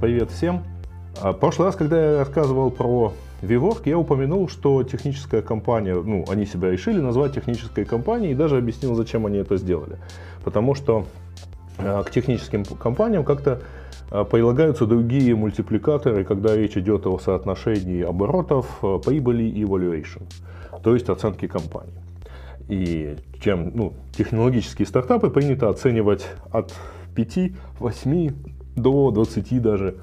Привет всем. А, в прошлый раз, когда я рассказывал про VWork, я упомянул, что техническая компания, ну, они себя решили назвать технической компанией и даже объяснил, зачем они это сделали. Потому что э, к техническим компаниям как-то э, прилагаются другие мультипликаторы, когда речь идет о соотношении оборотов, прибыли и valuation, то есть оценки компании. И чем ну, технологические стартапы принято оценивать от 5, 8 до 20 даже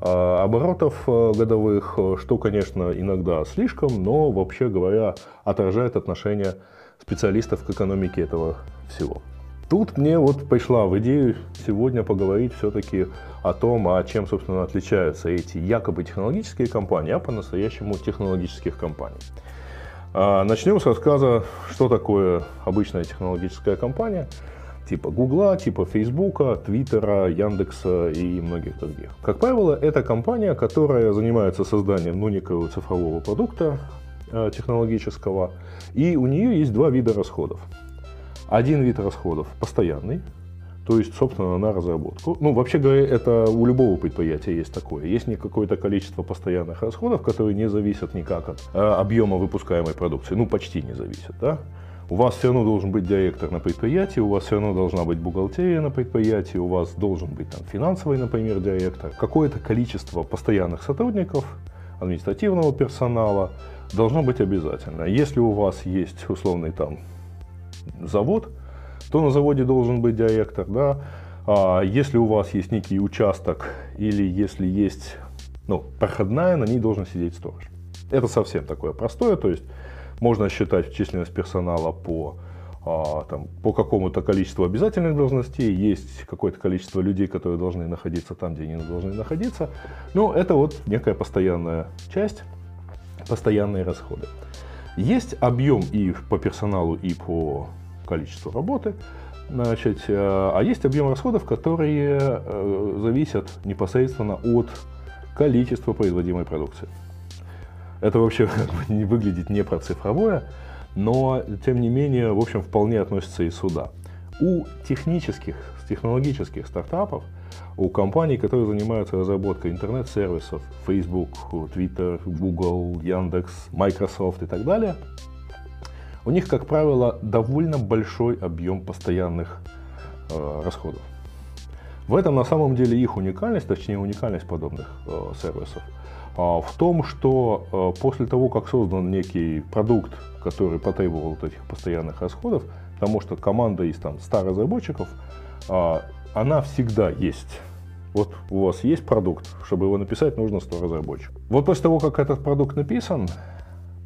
а, оборотов э, годовых, что, конечно, иногда слишком, но, вообще говоря, отражает отношение специалистов к экономике этого всего. Тут мне вот пришла в идею сегодня поговорить все-таки о том, а чем, собственно, отличаются эти якобы технологические компании, а по-настоящему технологических компаний. А, начнем с рассказа, что такое обычная технологическая компания, типа Гугла, типа Фейсбука, Твиттера, Яндекса и многих других. Как правило, это компания, которая занимается созданием ну, некого цифрового продукта а, технологического, и у нее есть два вида расходов. Один вид расходов постоянный, то есть, собственно, на разработку. Ну, вообще говоря, это у любого предприятия есть такое. Есть не какое-то количество постоянных расходов, которые не зависят никак от э, объема выпускаемой продукции. Ну, почти не зависят, да? У вас все равно должен быть директор на предприятии, у вас все равно должна быть бухгалтерия на предприятии, у вас должен быть там финансовый, например, директор. Какое-то количество постоянных сотрудников, административного персонала должно быть обязательно. Если у вас есть условный там завод, то на заводе должен быть директор, да. А если у вас есть некий участок или если есть ну, проходная, на ней должен сидеть сторож. Это совсем такое простое, то есть можно считать численность персонала по, а, там, по какому-то количеству обязательных должностей, есть какое-то количество людей, которые должны находиться там, где они должны находиться. Но это вот некая постоянная часть, постоянные расходы. Есть объем и по персоналу, и по количеству работы. Значит, э, а есть объем расходов, которые э, зависят непосредственно от количества производимой продукции. Это вообще не выглядит не про цифровое, но тем не менее, в общем, вполне относится и сюда. У технических, технологических стартапов, у компаний, которые занимаются разработкой интернет-сервисов, Facebook, Twitter, Google, Яндекс, Microsoft и так далее – у них, как правило, довольно большой объем постоянных э, расходов. В этом на самом деле их уникальность, точнее уникальность подобных э, сервисов, в том, что э, после того, как создан некий продукт, который потребовал вот этих постоянных расходов, потому что команда из там 100 разработчиков, э, она всегда есть. Вот у вас есть продукт, чтобы его написать, нужно 100 разработчиков. Вот после того, как этот продукт написан,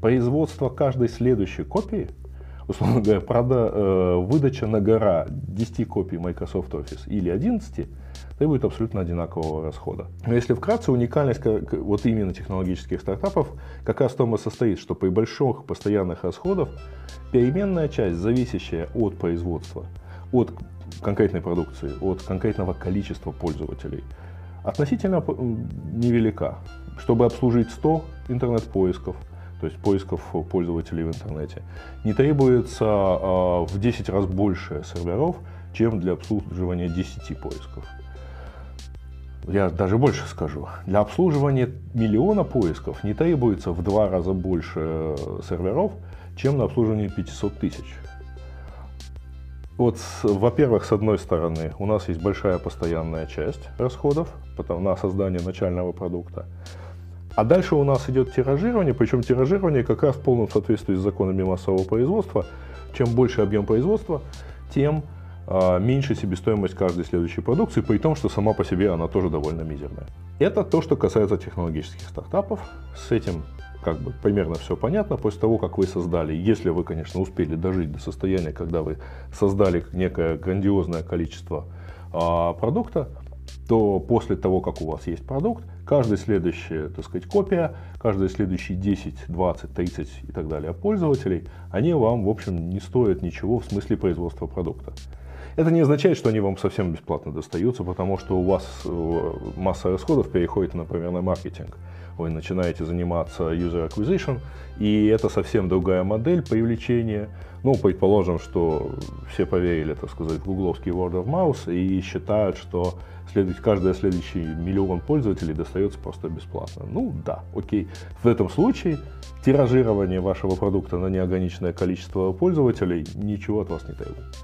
производство каждой следующей копии, условно говоря, прода, э, выдача на гора 10 копий Microsoft Office или 11 требует абсолютно одинакового расхода. Но если вкратце, уникальность вот именно технологических стартапов как раз в том и состоит, что при больших постоянных расходах переменная часть, зависящая от производства, от конкретной продукции, от конкретного количества пользователей, относительно невелика. Чтобы обслужить 100 интернет-поисков, то есть поисков пользователей в интернете, не требуется а, в 10 раз больше серверов, чем для обслуживания 10 поисков. Я даже больше скажу. Для обслуживания миллиона поисков не требуется в два раза больше э, серверов, чем на обслуживание 500 тысяч. Вот, во-первых, с одной стороны, у нас есть большая постоянная часть расходов на создание начального продукта. А дальше у нас идет тиражирование, причем тиражирование как раз в полном соответствии с законами массового производства. Чем больше объем производства, тем э, меньше себестоимость каждой следующей продукции, при том, что сама по себе она тоже довольно мизерная. Это то, что касается технологических стартапов. С этим как бы примерно все понятно. После того, как вы создали, если вы, конечно, успели дожить до состояния, когда вы создали некое грандиозное количество э, продукта, то после того, как у вас есть продукт, каждая следующая, так сказать, копия, каждые следующие 10, 20, 30 и так далее пользователей, они вам, в общем, не стоят ничего в смысле производства продукта. Это не означает, что они вам совсем бесплатно достаются, потому что у вас э, масса расходов переходит, например, на маркетинг. Вы начинаете заниматься user acquisition, и это совсем другая модель привлечения. Ну, предположим, что все поверили, так сказать, в гугловский word of mouth и считают, что след... каждый следующий миллион пользователей достается просто бесплатно. Ну да, окей. В этом случае тиражирование вашего продукта на неограниченное количество пользователей ничего от вас не требует.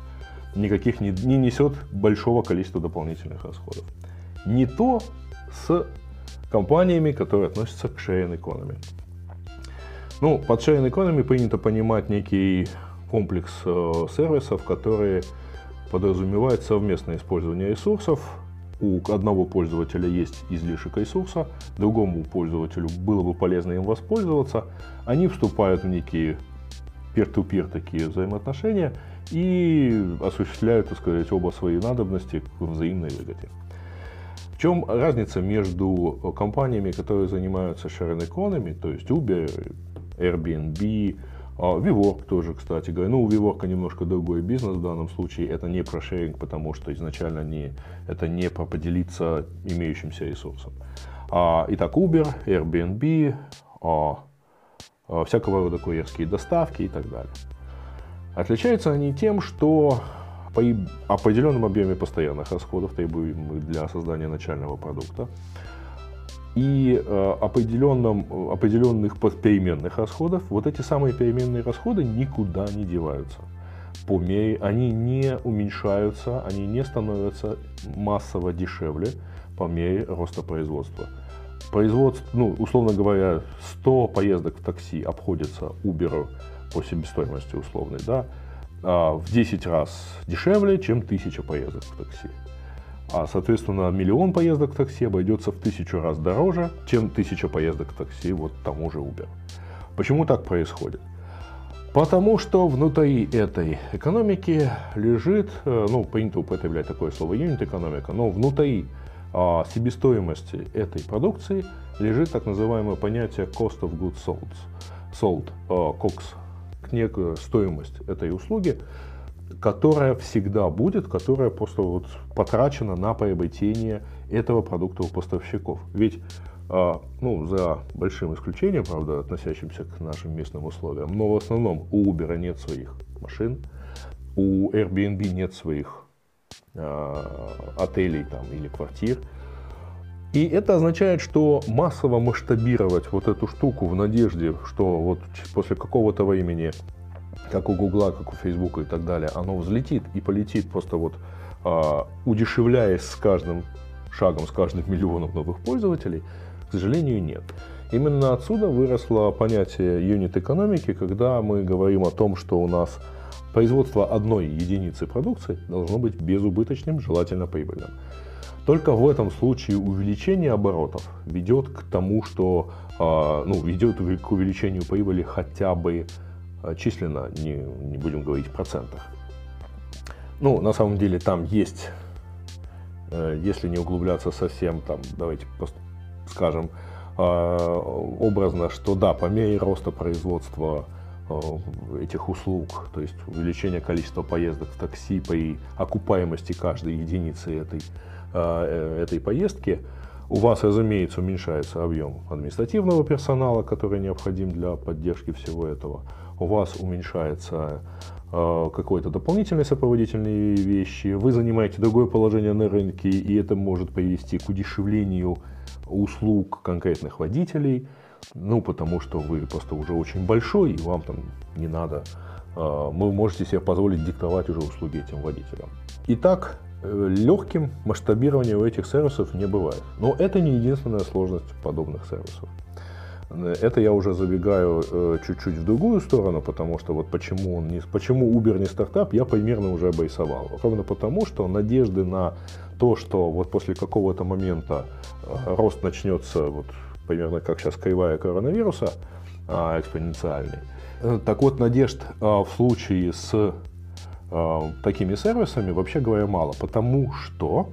Никаких не, не несет большого количества дополнительных расходов. Не то с компаниями, которые относятся к sharing economy. Ну, под sharing economy принято понимать некий комплекс э, сервисов, которые подразумевают совместное использование ресурсов. У одного пользователя есть излишек ресурса, другому пользователю было бы полезно им воспользоваться. Они вступают в некие peer-to-peer такие взаимоотношения и осуществляют, так сказать, оба свои надобности к взаимной выгоде. В чем разница между компаниями, которые занимаются sharing economy, то есть Uber, Airbnb, а, тоже, кстати говоря. Ну, у WeWork немножко другой бизнес в данном случае. Это не про шеринг, потому что изначально не, это не про поделиться имеющимся ресурсом. А, итак, Uber, Airbnb, а, а, всякого рода курьерские доставки и так далее. Отличаются они тем, что по определенном объеме постоянных расходов, требуемых для создания начального продукта, и э, определенном, определенных переменных расходов, вот эти самые переменные расходы никуда не деваются. По мере, они не уменьшаются, они не становятся массово дешевле по мере роста производства. Производство, ну, условно говоря, 100 поездок в такси обходится Uber по себестоимости условной, да, а в 10 раз дешевле, чем 1000 поездок в такси. А, соответственно, миллион поездок в такси обойдется в тысячу раз дороже, чем тысяча поездок в такси вот тому же Uber. Почему так происходит? Потому что внутри этой экономики лежит, э, ну, принято употреблять такое слово юнит экономика, но внутри а, себестоимости этой продукции лежит так называемое понятие cost of goods sold, sold а, COGS, некая стоимость этой услуги, которая всегда будет, которая просто вот потрачена на приобретение этого продукта у поставщиков. Ведь а, ну, за большим исключением, правда, относящимся к нашим местным условиям, но в основном у Uber нет своих машин, у Airbnb нет своих э, отелей там, или квартир. И это означает, что массово масштабировать вот эту штуку в надежде, что вот после какого-то времени как у Гугла, как у Фейсбука и так далее, оно взлетит и полетит просто вот а, удешевляясь с каждым шагом, с каждым миллионом новых пользователей, к сожалению, нет. Именно отсюда выросло понятие юнит экономики, когда мы говорим о том, что у нас производство одной единицы продукции должно быть безубыточным, желательно прибыльным. Только в этом случае увеличение оборотов ведет к тому, что э, ну, ведет к увеличению прибыли хотя бы а, численно, не, не будем говорить в процентах. Ну, на самом деле там есть, э, если не углубляться совсем, там, давайте скажем а, образно, что да, по мере роста производства а, этих услуг, то есть увеличение количества поездок в такси при окупаемости каждой единицы этой, э, этой поездки, у вас, разумеется, уменьшается объем административного персонала, который необходим для поддержки всего этого у вас уменьшается э, какой-то дополнительные сопроводительные вещи, вы занимаете другое положение на рынке, и это может привести к удешевлению услуг конкретных водителей, ну, потому что вы просто уже очень большой, и вам там не надо, э, вы можете себе позволить диктовать уже услуги этим водителям. Итак, э, легким масштабирование у этих сервисов не бывает. Но это не единственная сложность подобных сервисов. Это я уже забегаю э, чуть-чуть в другую сторону, потому что вот почему, он не, почему Uber не стартап, я примерно уже обрисовал. Ровно потому, что надежды на то, что вот после какого-то момента э, рост начнется, вот примерно как сейчас кривая коронавируса, э, экспоненциальный. Э, так вот, надежд в случае с такими сервисами, вообще говоря, мало, потому что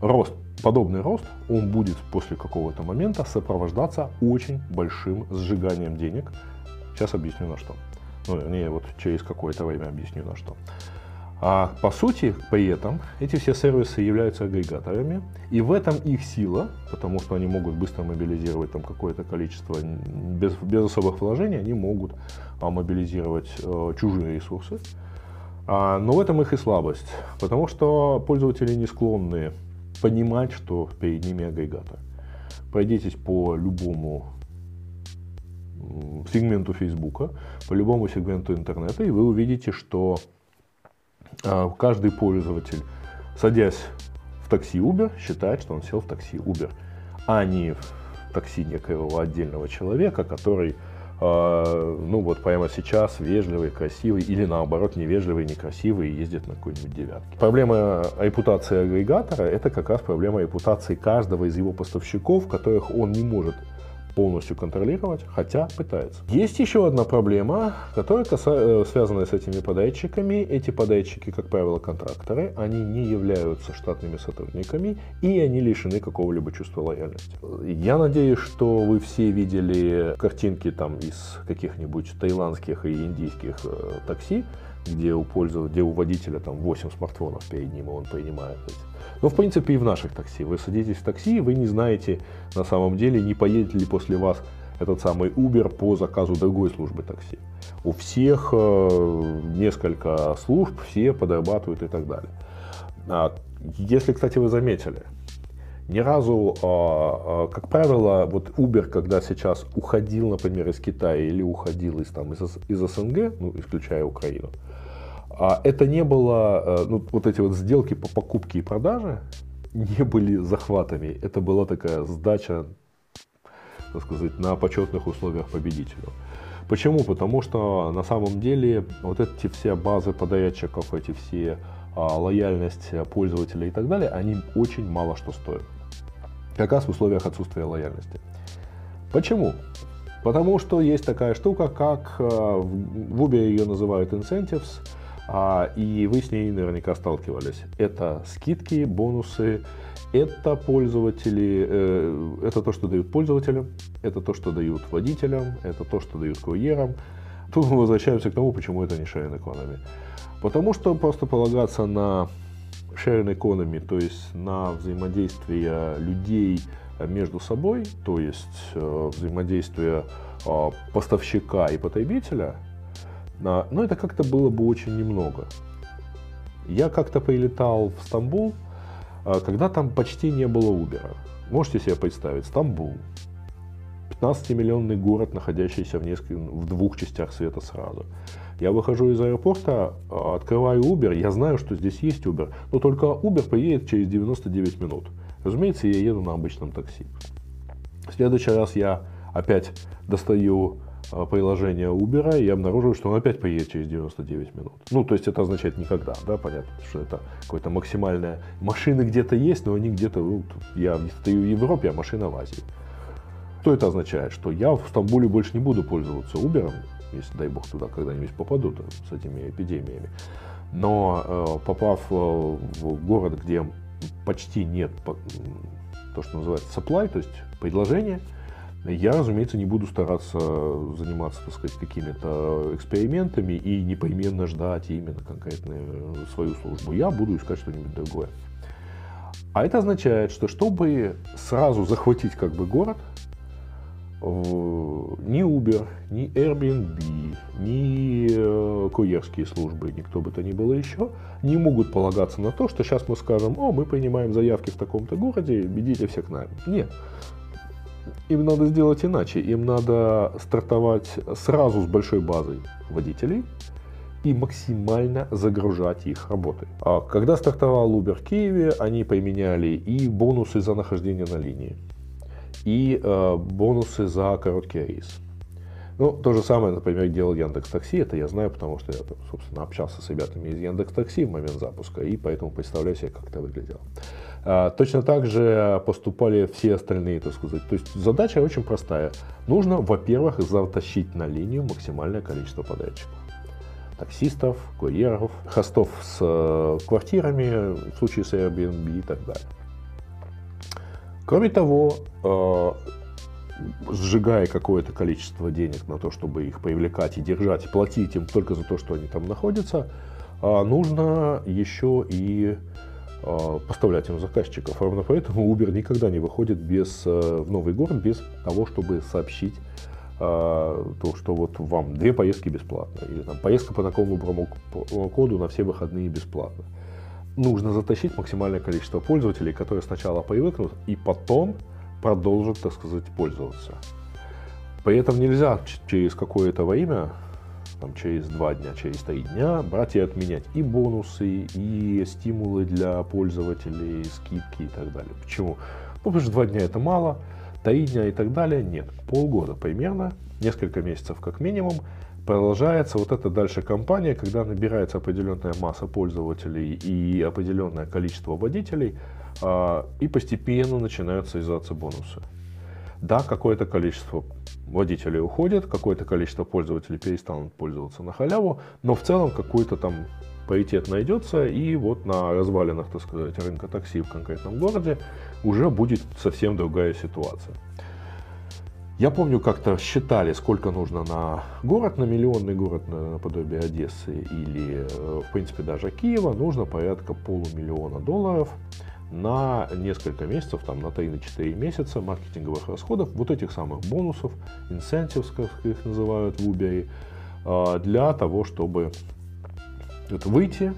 рост подобный рост, он будет после какого-то момента сопровождаться очень большим сжиганием денег. Сейчас объясню на что. Ну, не, вот через какое-то время объясню на что. А по сути, при этом, эти все сервисы являются агрегаторами, и в этом их сила, потому что они могут быстро мобилизировать там какое-то количество, без, без особых вложений, они могут а, мобилизировать а, чужие ресурсы. А, но в этом их и слабость, потому что пользователи не склонны понимать, что перед ними агрегатор. Пройдитесь по любому сегменту Фейсбука, по любому сегменту интернета, и вы увидите, что а, каждый пользователь, садясь в такси Uber, считает, что он сел в такси Uber, а не в такси некоего отдельного человека, который ну вот прямо сейчас вежливый, красивый или наоборот невежливый, некрасивый и ездит на какой-нибудь девятке. Проблема репутации агрегатора это как раз проблема репутации каждого из его поставщиков, которых он не может полностью контролировать, хотя пытается. Есть еще одна проблема, которая каса... Э, связана с этими подрядчиками. Эти подрядчики, как правило, контракторы, они не являются штатными сотрудниками и они лишены какого-либо чувства лояльности. Я надеюсь, что вы все видели картинки там из каких-нибудь таиландских и индийских э, такси, где у, пользователя, где у водителя там 8 смартфонов перед ним, и он принимает но, в принципе, и в наших такси. Вы садитесь в такси, вы не знаете на самом деле, не поедет ли после вас этот самый Uber по заказу другой службы такси. У всех э, несколько служб, все подрабатывают и так далее. А, если, кстати, вы заметили, ни разу, а, а, как правило, вот Uber, когда сейчас уходил, например, из Китая или уходил из, там, из, из СНГ, ну, исключая Украину, а это не было, э, ну, вот эти вот сделки по покупке и продаже не были захватами. Это была такая сдача, так сказать, на почетных условиях победителю. Почему? Потому что на самом деле вот эти все базы подрядчиков, эти все лояльность пользователя и так далее, они очень мало что стоят. Как раз в условиях отсутствия лояльности. Почему? Потому что есть такая штука, как э, в Uber ее называют incentives – а, и вы с ней наверняка сталкивались. Это скидки, бонусы, это пользователи, э, это то, что дают пользователям, это то, что дают водителям, это то, что дают курьерам. Тут мы возвращаемся к тому, почему это не sharing economy. Потому что просто полагаться на sharing economy, то есть на взаимодействие людей между собой, то есть э, взаимодействие э, поставщика и потребителя, но это как-то было бы очень немного. Я как-то прилетал в Стамбул, а, когда там почти не было Uber. Можете себе представить, Стамбул, 15-миллионный город, находящийся в, нескольких, в двух частях света сразу. Я выхожу из аэропорта, а, открываю Uber, я знаю, что здесь есть Uber, но только Uber приедет через 99 минут. Разумеется, я еду на обычном такси. В следующий раз я опять достаю Э, приложение Uber и обнаруживаю, что он опять приедет через 99 минут. Ну, то есть это означает никогда, да, понятно, что это какое-то максимальное... Машины где-то есть, но они где-то... Ну, я стою в Европе, а машина в Азии. Что это означает? Что я в Стамбуле больше не буду пользоваться Uber, если, дай бог, туда когда-нибудь попаду с этими эпидемиями. Но э, попав э, в город, где почти нет то, что называется supply, то есть предложения, я, разумеется, не буду стараться заниматься, так сказать, какими-то экспериментами и непременно ждать именно конкретную свою службу. Я буду искать что-нибудь другое. А это означает, что чтобы сразу захватить как бы город, ни Uber, ни Airbnb, ни э, курьерские службы, никто бы то ни было еще, не могут полагаться на то, что сейчас мы скажем, о, мы принимаем заявки в таком-то городе, бедите все к нам. Нет. Им надо сделать иначе. Им надо стартовать сразу с большой базой водителей и максимально загружать их работой. А когда стартовал Uber в Киеве, они поменяли и бонусы за нахождение на линии, и э, бонусы за короткий рейс. Ну, то же самое, например, делал Яндекс Такси, это я знаю, потому что я, собственно, общался с ребятами из Яндекс Такси в момент запуска, и поэтому представляю себе, как это выглядело. А, точно так же поступали все остальные, так сказать. То есть задача очень простая. Нужно, во-первых, затащить на линию максимальное количество подрядчиков. Таксистов, курьеров, хостов с э, квартирами, в случае с Airbnb и так далее. Кроме того, э, сжигая какое-то количество денег на то, чтобы их привлекать и держать, платить им только за то, что они там находятся, а нужно еще и а, поставлять им заказчиков. Ровно поэтому Uber никогда не выходит без, э, в новый город без того, чтобы сообщить то, что вот вам две поездки бесплатно, или там поездка по такому промокоду на все выходные бесплатно. Нужно затащить максимальное количество пользователей, которые сначала привыкнут и потом продолжат, так сказать, пользоваться. При этом нельзя через какое-то время там, через два дня, через три дня брать и отменять и бонусы, и стимулы для пользователей, скидки и так далее. Почему? Ну, потому что два дня это мало, три дня и так далее нет. Полгода примерно, несколько месяцев как минимум, продолжается вот эта дальше кампания, когда набирается определенная масса пользователей и определенное количество водителей, а, и постепенно начинают создаться бонусы. Да, какое-то количество водителей уходит, какое-то количество пользователей перестанут пользоваться на халяву, но в целом какой-то там паритет найдется, и вот на развалинах, так сказать, рынка такси в конкретном городе уже будет совсем другая ситуация. Я помню, как-то считали, сколько нужно на город, на миллионный город наподобие Одессы или, э, в принципе, даже Киева, нужно порядка полумиллиона долларов на несколько месяцев, там, на 3-4 месяца маркетинговых расходов, вот этих самых бонусов, incentives, как их называют в Uber, а, для того, чтобы выйти,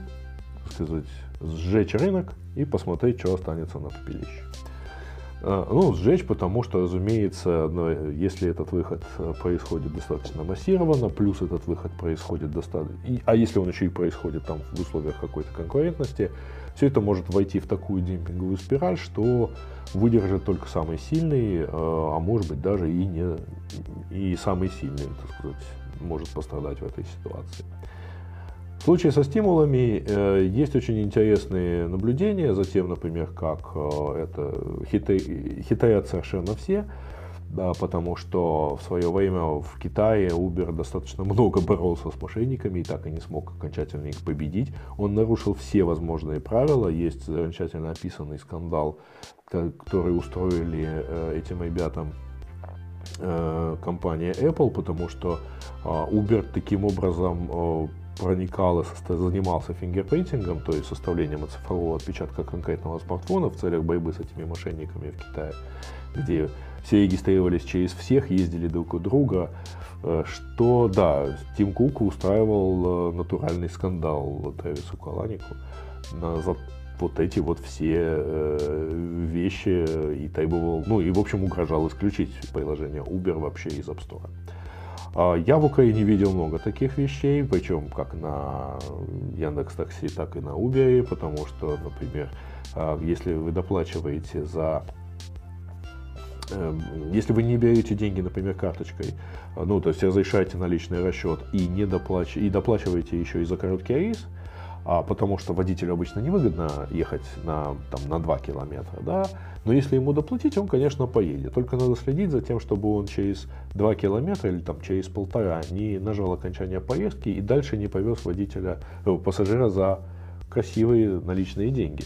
сказать, сжечь рынок и посмотреть, что останется на пепелище. А, ну, сжечь, потому что, разумеется, если этот выход э, происходит достаточно массированно, плюс этот выход происходит достаточно... А если он еще и происходит там в условиях какой-то конкурентности, все это может войти в такую демпинговую спираль, что выдержит только самый сильный, э, а может быть даже и не и самый сильный, так сказать, может пострадать в этой ситуации. В случае со стимулами э, есть очень интересные наблюдения за тем, например, как э, это хитрят совершенно все да, потому что в свое время в Китае Uber достаточно много боролся с мошенниками и так и не смог окончательно их победить. Он нарушил все возможные правила. Есть замечательно описанный скандал, который устроили э, этим ребятам э, компания Apple, потому что э, Uber таким образом э, проникал и занимался фингерпринтингом, то есть составлением цифрового отпечатка конкретного смартфона в целях борьбы с этими мошенниками в Китае, где все регистрировались через всех, ездили друг у друга, э, что, да, Тим Кук устраивал э, натуральный скандал Трэвису Каланику за вот эти вот все э, вещи и требовал, ну и в общем угрожал исключить приложение Uber вообще из App Store. А я в Украине видел много таких вещей, причем как на Яндекс Такси, так и на Uber, потому что, например, а, если вы доплачиваете за Эм, если вы не берете деньги, например, карточкой, ну, то есть разрешаете наличный расчет и, не доплач... и доплачиваете еще и за короткий рейс, а, потому что водителю обычно невыгодно ехать на, там, на 2 километра, да, но если ему доплатить, он, конечно, поедет. Только надо следить за тем, чтобы он через 2 километра или там, через полтора не нажал окончание поездки и дальше не повез водителя, э, пассажира за красивые наличные деньги.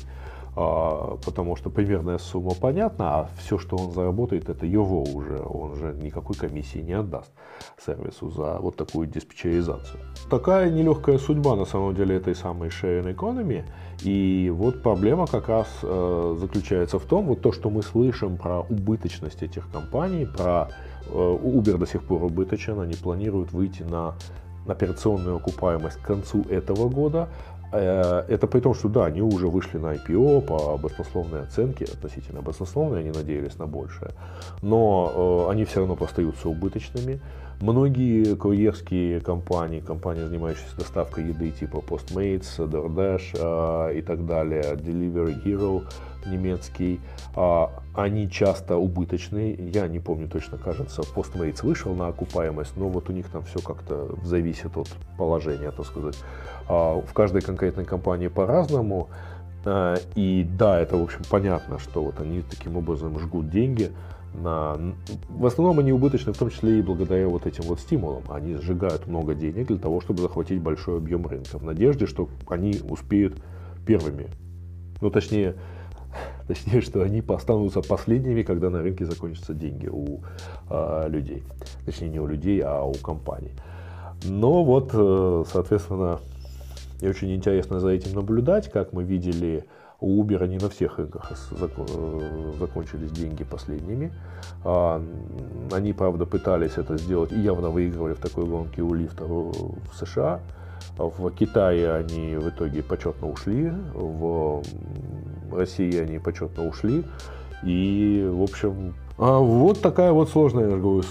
А, потому что примерная сумма понятна, а все, что он заработает, это его уже, он же никакой комиссии не отдаст сервису за вот такую диспетчеризацию. Такая нелегкая судьба на самом деле этой самой sharing economy, и вот проблема как раз э, заключается в том, вот то, что мы слышим про убыточность этих компаний, про э, Uber до сих пор убыточен, они планируют выйти на операционную окупаемость к концу этого года, это при том, что да, они уже вышли на IPO по баснословной оценке, относительно баснословной, они надеялись на большее, но э, они все равно остаются убыточными. Многие курьерские компании, компании, занимающиеся доставкой еды типа Postmates, DoorDash э, и так далее, Delivery Hero немецкий, э, они часто убыточные. Я не помню точно, кажется, Postmates вышел на окупаемость, но вот у них там все как-то зависит от положения, так сказать. Э, в каждой конкретной компании по-разному. Э, и да, это, в общем, понятно, что вот они таким образом жгут деньги на... В основном они убыточны, в том числе и благодаря вот этим вот стимулам. Они сжигают много денег для того, чтобы захватить большой объем рынка, в надежде, что они успеют первыми. Ну, точнее, точнее, что они останутся последними, когда на рынке закончатся деньги у э, людей. Точнее, не у людей, а у компаний. Но вот, э, соответственно, И очень интересно за этим наблюдать, как мы видели у Uber не на всех рынках э, закончились деньги последними. А, они, правда, пытались это сделать и явно выигрывали в такой гонке у лифта в США. В Китае они в итоге почетно ушли, в России они почетно ушли. И, в общем, а вот такая вот сложная, я говорю,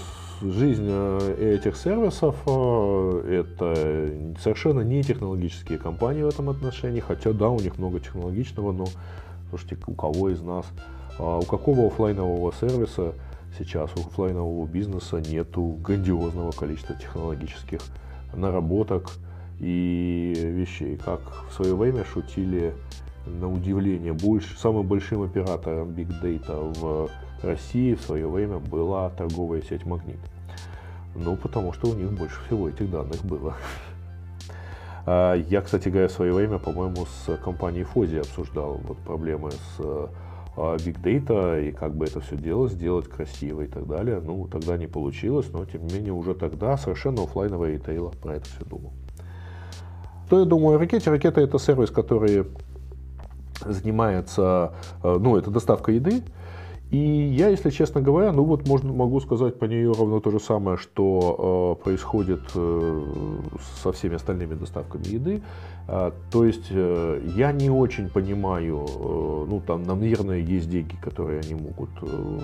жизнь э, этих сервисов э, это совершенно не технологические компании в этом отношении, хотя да, у них много технологичного, но слушайте, у кого из нас, а у какого офлайнового сервиса сейчас, у офлайнового бизнеса нету грандиозного количества технологических наработок и вещей, как в свое время шутили на удивление больше, самым большим оператором Big Data в России в свое время была торговая сеть «Магнит». Ну, потому что у них больше всего этих данных было. А, я, кстати говоря, в свое время, по-моему, с компанией Фози обсуждал вот проблемы с а, Big Data и как бы это все делать, сделать красиво и так далее. Ну, тогда не получилось, но тем не менее уже тогда совершенно офлайновый ритейл про это все думал. Что я думаю о ракете? Ракета это сервис, который занимается, а, ну, это доставка еды, и я, если честно говоря, ну вот можно, могу сказать по нее ровно то же самое, что э, происходит э, со всеми остальными доставками еды. Э, то есть э, я не очень понимаю, э, ну там, наверное, есть деньги, которые они могут э,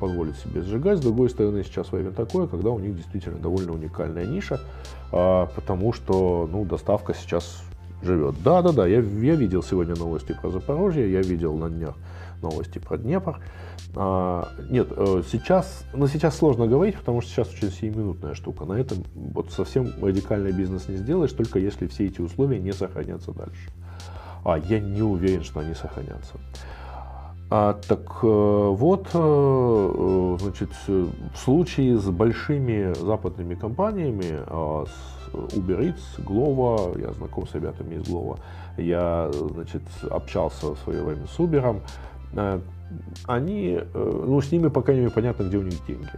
позволить себе сжигать. С другой стороны, сейчас время такое, когда у них действительно довольно уникальная ниша, э, потому что ну, доставка сейчас живет. Да, да, да, я, я видел сегодня новости про Запорожье, я видел на днях новости про Днепр. А, нет, э, сейчас, ну, сейчас сложно говорить, потому что сейчас очень сиюминутная штука. На этом вот совсем радикальный бизнес не сделаешь, только если все эти условия не сохранятся дальше. А я не уверен, что они сохранятся. А, так э, вот, э, значит, в случае с большими западными компаниями, а, с Uber Eats, Glovo, я знаком с ребятами из Glovo, я, значит, общался в свое время с Uber, Э, они, э, ну, с ними, по крайней мере, понятно, где у них деньги.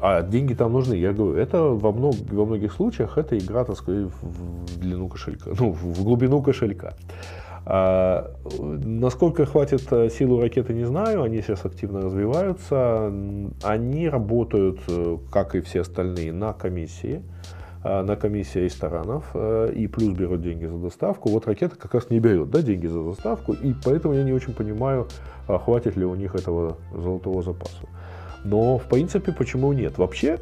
А деньги там нужны. Я говорю, это во, мног, во многих случаях это игра, так сказать, в длину кошелька, ну, в глубину кошелька. А, насколько хватит э, силу ракеты, не знаю. Они сейчас активно развиваются. Они работают, как и все остальные, на комиссии. А, на комиссии ресторанов э, и плюс берут деньги за доставку. Вот ракета как раз не берет да, деньги за доставку, и поэтому я не очень понимаю, а хватит ли у них этого золотого запаса. Но, в принципе, почему нет? Вообще,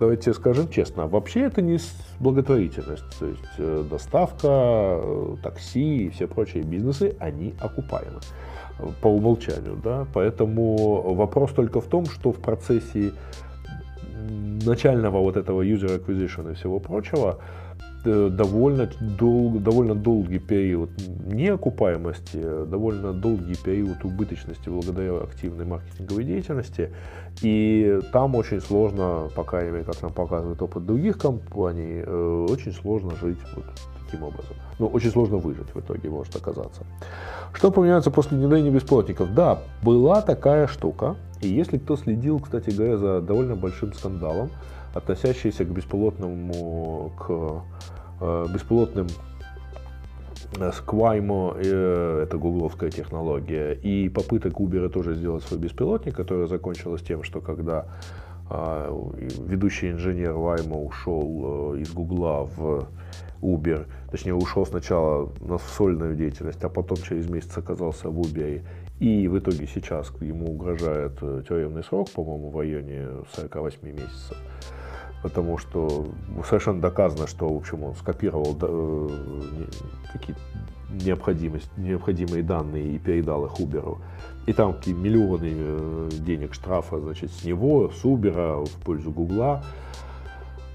давайте скажем честно, вообще это не благотворительность. То есть э, доставка, э, такси и все прочие бизнесы, они окупаемы по умолчанию. Да? Поэтому вопрос только в том, что в процессе начального вот этого user acquisition и всего прочего, э, довольно, дол, довольно долгий период неокупаемости, довольно долгий период убыточности благодаря активной маркетинговой деятельности. И там очень сложно, по крайней мере, как нам показывает опыт других компаний, э, очень сложно жить вот таким образом. Ну, очень сложно выжить в итоге может оказаться. Что поменяется после внедрения бесплатников? Да, была такая штука, и если кто следил, кстати говоря, за довольно большим скандалом, относящийся к беспилотному, к э, беспилотным э, Squimo, э, это гугловская технология, и попыток Uber тоже сделать свой беспилотник, которая закончилась тем, что когда э, ведущий инженер Вайма ушел э, из Гугла в Uber, точнее ушел сначала на сольную деятельность, а потом через месяц оказался в Uber и в итоге сейчас ему угрожает э, тюремный срок, по-моему, в районе 48 месяцев. Потому что совершенно доказано, что в общем, он скопировал э, какие-то необходимость, необходимые данные и передал их Uber. И там какие миллионы э, денег штрафа значит, с него, с Uber в пользу Гугла.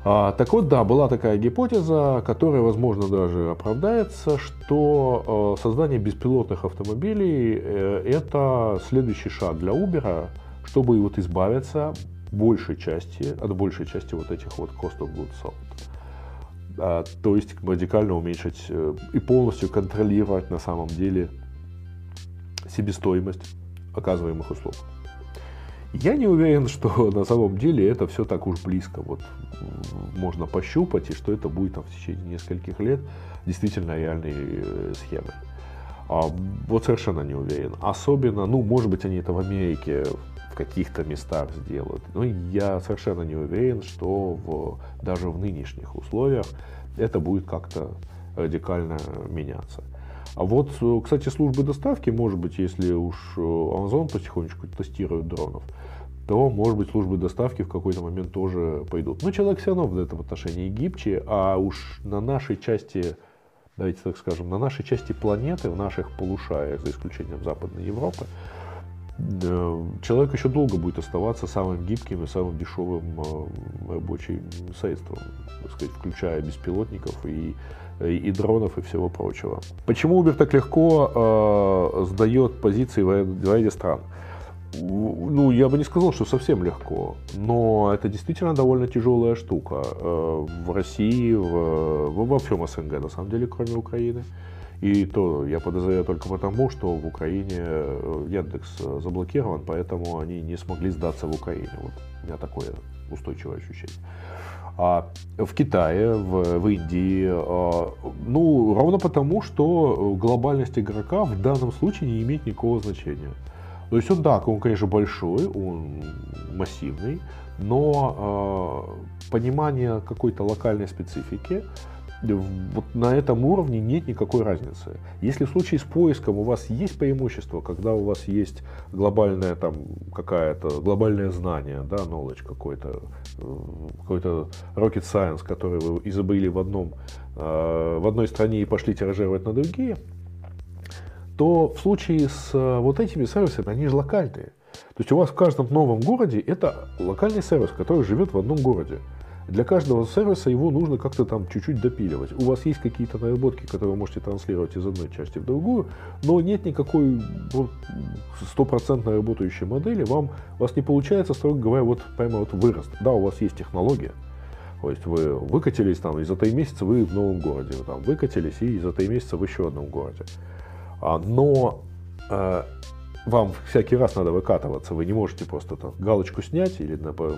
А, так вот, да, была такая гипотеза, которая, возможно, даже оправдается, что э, создание беспилотных автомобилей э, это следующий шаг для Uber, чтобы вот избавиться большей части, от большей части вот этих вот cost of goods sold. А, то есть радикально уменьшить э, и полностью контролировать на самом деле себестоимость оказываемых услуг. Я не уверен, что на самом деле это все так уж близко. Вот можно пощупать, и что это будет там, в течение нескольких лет действительно реальной э, схемой. А, вот совершенно не уверен. Особенно, ну, может быть, они это в Америке в каких-то местах сделают. Но я совершенно не уверен, что в, даже в нынешних условиях это будет как-то радикально меняться. А вот, кстати, службы доставки, может быть, если уж Amazon потихонечку тестирует дронов, то, может быть, службы доставки в какой-то момент тоже пойдут. Но человек все равно в этом отношении гибче, а уж на нашей части давайте так скажем, на нашей части планеты, в наших полушариях, за исключением Западной Европы, человек еще долго будет оставаться самым гибким и самым дешевым э, рабочим средством, так сказать, включая беспилотников и, и, и дронов и всего прочего. Почему Uber так легко э, сдает позиции в ряде стран? ну, я бы не сказал, что совсем легко, но это действительно довольно тяжелая штука. Э, в России, в, во всем СНГ, на самом деле, кроме Украины. И то я подозреваю только потому, что в Украине э, Яндекс заблокирован, поэтому они не смогли сдаться в Украине. Вот у меня такое устойчивое ощущение. А в Китае, в, в Индии, а, ну, ровно потому, что глобальность игрока в данном случае не имеет никакого значения. То есть он, да, он, конечно, большой, он массивный, но э, понимание какой-то локальной специфики вот на этом уровне нет никакой разницы. Если в случае с поиском у вас есть преимущество, когда у вас есть глобальное там какая-то глобальное знание, да, knowledge какой-то, э, какой-то rocket science, который вы изобрели в одном, э, в одной стране и пошли тиражировать на другие, то в случае с э, вот этими сервисами, они же локальные. То есть у вас в каждом новом городе это локальный сервис, который живет в одном городе. Для каждого сервиса его нужно как-то там чуть-чуть допиливать. У вас есть какие-то наработки, которые вы можете транслировать из одной части в другую, но нет никакой стопроцентно вот, работающей модели. Вам, у вас не получается, строго говоря, вот прямо вот вырост. Да, у вас есть технология, то есть вы выкатились там, и за три месяца вы в новом городе, вы там выкатились, и за три месяца в еще одном городе. А, но э, вам всякий раз надо выкатываться, вы не можете просто там, галочку снять или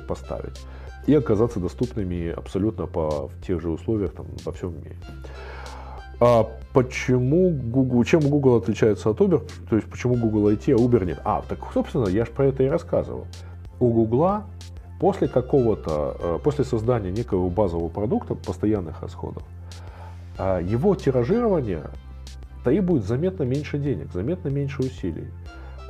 поставить и оказаться доступными абсолютно по, в тех же условиях там, во всем мире. А почему Google, чем Google отличается от Uber? То есть почему Google IT, а Uber нет? А, так, собственно, я же про это и рассказывал. У Google после какого-то, э, после создания некого базового продукта, постоянных расходов, э, его тиражирование требует заметно меньше денег, заметно меньше усилий.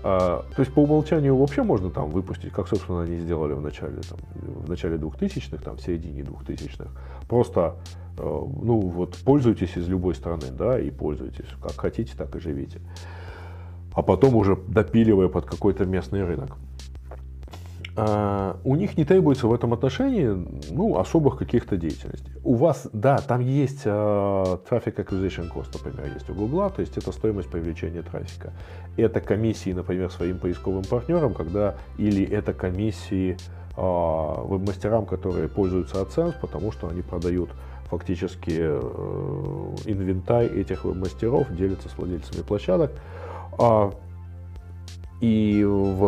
А, то есть по умолчанию вообще можно там выпустить, как, собственно, они сделали в начале, там, в начале 2000-х, там, в середине 2000-х. Просто, э, ну, вот, пользуйтесь из любой страны, да, и пользуйтесь. Как хотите, так и живите. А потом уже допиливая под какой-то местный рынок. А, у них не требуется в этом отношении ну, особых каких-то деятельностей. У вас, да, там есть uh, Traffic Acquisition Cost, например, есть у Гугла, то есть это стоимость привлечения трафика. Это комиссии, например, своим поисковым партнерам, когда или это комиссии uh, веб-мастерам, которые пользуются AdSense, потому что они продают фактически uh, инвентарь этих веб-мастеров, делятся с владельцами площадок. И в,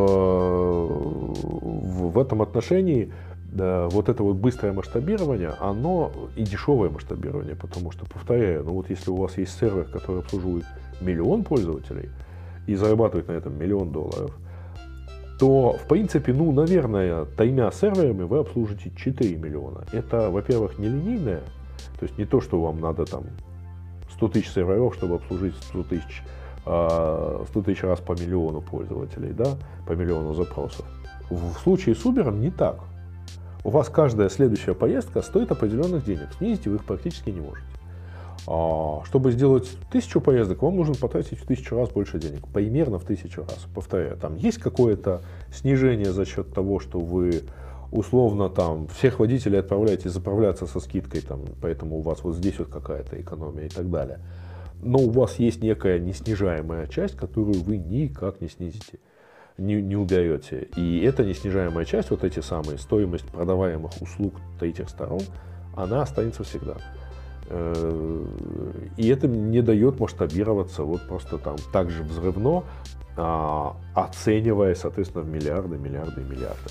в, этом отношении да, вот это вот быстрое масштабирование, оно и дешевое масштабирование, потому что, повторяю, ну вот если у вас есть сервер, который обслуживает миллион пользователей и зарабатывает на этом миллион долларов, то, в принципе, ну, наверное, тремя серверами вы обслужите 4 миллиона. Это, во-первых, не линейное, то есть не то, что вам надо там 100 тысяч серверов, чтобы обслужить 100 тысяч 100 а, тысяч раз по миллиону пользователей, да, по миллиону запросов. В случае с Uber не так. У вас каждая следующая поездка стоит определенных денег. Снизить вы их практически не можете. А, чтобы сделать тысячу поездок, вам нужно потратить в тысячу раз больше денег. Примерно в тысячу раз. Повторяю, там есть какое-то снижение за счет того, что вы условно там всех водителей отправляете заправляться со скидкой, там, поэтому у вас вот здесь вот какая-то экономия и так далее но у вас есть некая неснижаемая часть, которую вы никак не снизите, не, не уберете. И эта неснижаемая часть, вот эти самые стоимость продаваемых услуг третьих сторон, она останется всегда. Э, и это не дает масштабироваться вот просто там так же взрывно, а, оценивая, соответственно, в миллиарды, миллиарды миллиарды.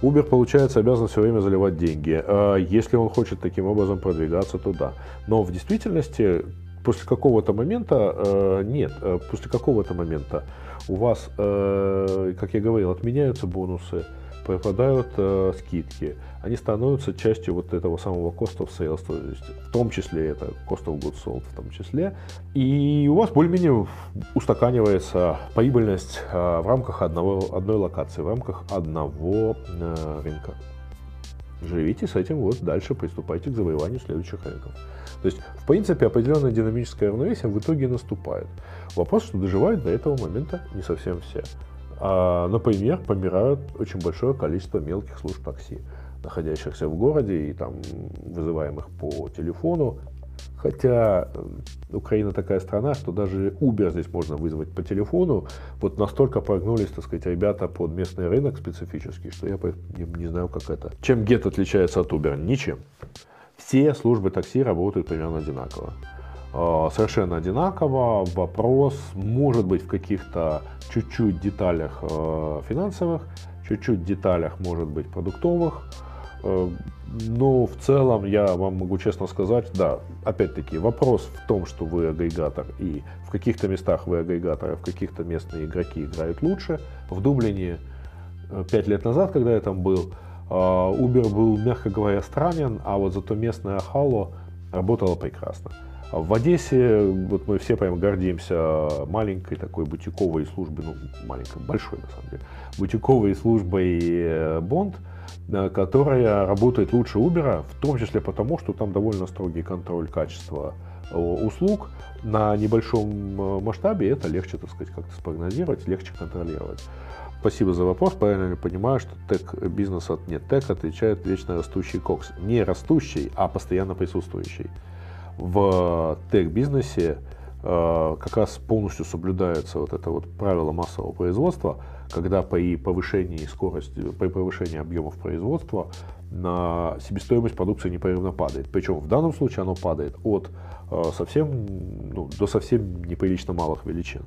Uber, получается, обязан все время заливать деньги. А если он хочет таким образом продвигаться, то да. Но в действительности после какого-то момента э, нет, э, после какого-то момента у вас, как я говорил, отменяются бонусы, пропадают э, скидки, они становятся частью вот этого самого cost of sales, то есть в том числе это cost of goods sold в том числе, и у вас более-менее устаканивается прибыльность э, в рамках одного, одной локации, в рамках одного э, рынка. Живите с этим, вот дальше приступайте к завоеванию следующих рынков. То есть, в принципе, определенное динамическое равновесие в итоге наступает. Вопрос, что доживают до этого момента не совсем все. А, например, помирают очень большое количество мелких служб такси, находящихся в городе и там вызываемых по телефону. Хотя э, Украина такая страна, что даже Uber здесь можно вызвать по телефону. Вот настолько прогнулись, так сказать, ребята под местный рынок специфический, что я не, знаю, как это. Чем Get отличается от Uber? Ничем. Все службы такси работают примерно одинаково. Э, совершенно одинаково. Вопрос может быть в каких-то чуть-чуть деталях э, финансовых, чуть-чуть деталях может быть продуктовых. Э, но в целом я вам могу честно сказать, да, опять-таки вопрос в том, что вы агрегатор и в каких-то местах вы агрегатор, а в каких-то местные игроки играют лучше. В Дублине 5 лет назад, когда я там был, Uber был, мягко говоря, странен, а вот зато местная Halo работала прекрасно. В Одессе вот мы все прям гордимся маленькой такой бутиковой службой, ну, маленькой, большой на самом деле, бутиковой службой э, э, которая работает лучше Uber, в том числе потому, что там довольно строгий контроль качества э, услуг. На небольшом масштабе это легче, так сказать, как-то спрогнозировать, легче контролировать. Спасибо за вопрос. Правильно ли понимаю, что тег бизнес от нет тег отвечает вечно растущий кокс? Не растущий, а постоянно присутствующий в тех-бизнесе э, как раз полностью соблюдается вот это вот правило массового производства, когда при повышении скорости, при повышении объемов производства на себестоимость продукции непрерывно падает. Причем в данном случае оно падает от э, совсем, ну, до совсем неприлично малых величин.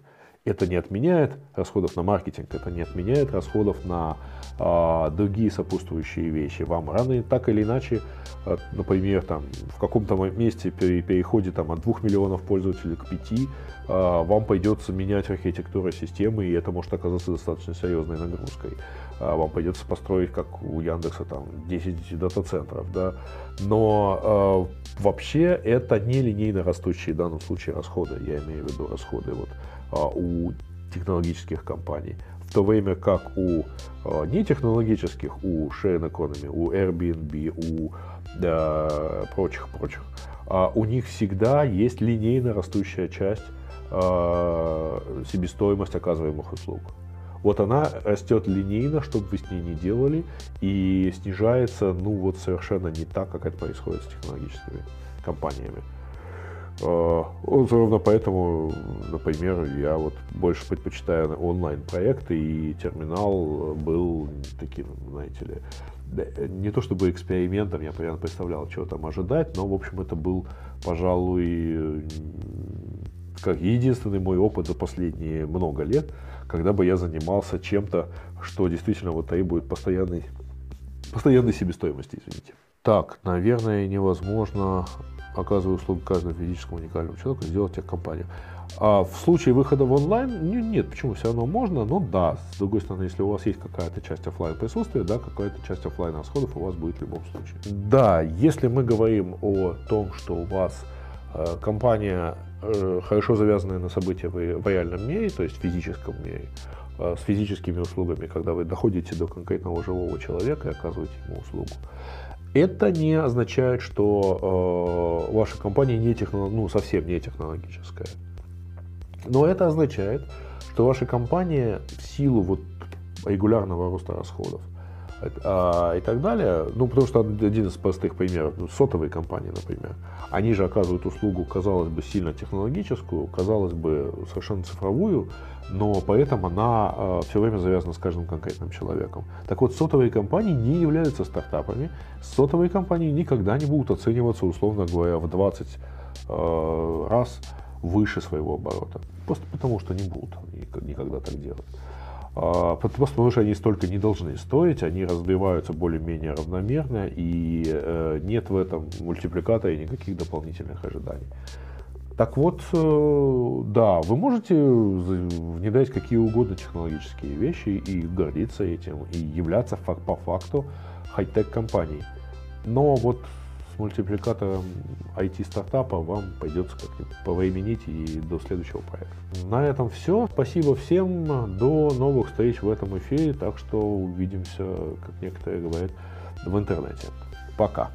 Это не отменяет расходов на маркетинг, это не отменяет расходов на а, другие сопутствующие вещи. Вам рано так или иначе, а, например, там, в каком-то месте при переходе там, от 2 миллионов пользователей к 5, а, вам придется менять архитектуру системы, и это может оказаться достаточно серьезной нагрузкой. А, вам придется построить, как у Яндекса, там, 10 дата-центров. Да? Но а, вообще это не линейно растущие в данном случае расходы, я имею в виду расходы. Вот, у технологических компаний. В то время как у а, нетехнологических, у Share Economy, у Airbnb, у да, прочих, прочих, а, у них всегда есть линейно растущая часть себестоимость оказываемых услуг. Вот она растет линейно, что бы вы с ней не делали, и снижается, ну вот совершенно не так, как это происходит с технологическими компаниями. А, ровно поэтому, например, я вот больше предпочитаю онлайн-проекты, и терминал был таким, знаете ли, не то чтобы экспериментом, я примерно представлял, чего там ожидать, но, в общем, это был, пожалуй, как единственный мой опыт за последние много лет, когда бы я занимался чем-то, что действительно вот требует постоянной, постоянной себестоимости, извините. Так, наверное, невозможно оказывая услугу каждому физическому уникальному человеку, сделать техкомпанию. А в случае выхода в онлайн, нет, почему, все равно можно, но да, с другой стороны, если у вас есть какая-то часть офлайн присутствия, да, какая-то часть офлайн расходов у вас будет в любом случае. Да, если мы говорим о том, что у вас э, компания э, хорошо завязанная на события в, в реальном мире, то есть в физическом мире, э, с физическими услугами, когда вы доходите до конкретного живого человека и оказываете ему услугу, это не означает, что э, ваша компания не технолог, ну, совсем не технологическая. Но это означает, что ваша компания в силу вот регулярного роста расходов и так далее. Ну, потому что один из простых примеров, ну, сотовые компании, например, они же оказывают услугу, казалось бы, сильно технологическую, казалось бы, совершенно цифровую, но при этом она э, все время завязана с каждым конкретным человеком. Так вот, сотовые компании не являются стартапами. Сотовые компании никогда не будут оцениваться, условно говоря, в 20 э, раз выше своего оборота. Просто потому, что не будут никогда так делать. А, потому что они столько не должны стоить, они разбиваются более-менее равномерно, и э, нет в этом мультипликатора никаких дополнительных ожиданий. Так вот, э, да, вы можете внедрять какие угодно технологические вещи и гордиться этим, и являться по факту хай-тек компанией. Но вот с мультипликатором IT-стартапа вам придется как-нибудь повременить и до следующего проекта. На этом все. Спасибо всем. До новых встреч в этом эфире. Так что увидимся, как некоторые говорят, в интернете. Пока.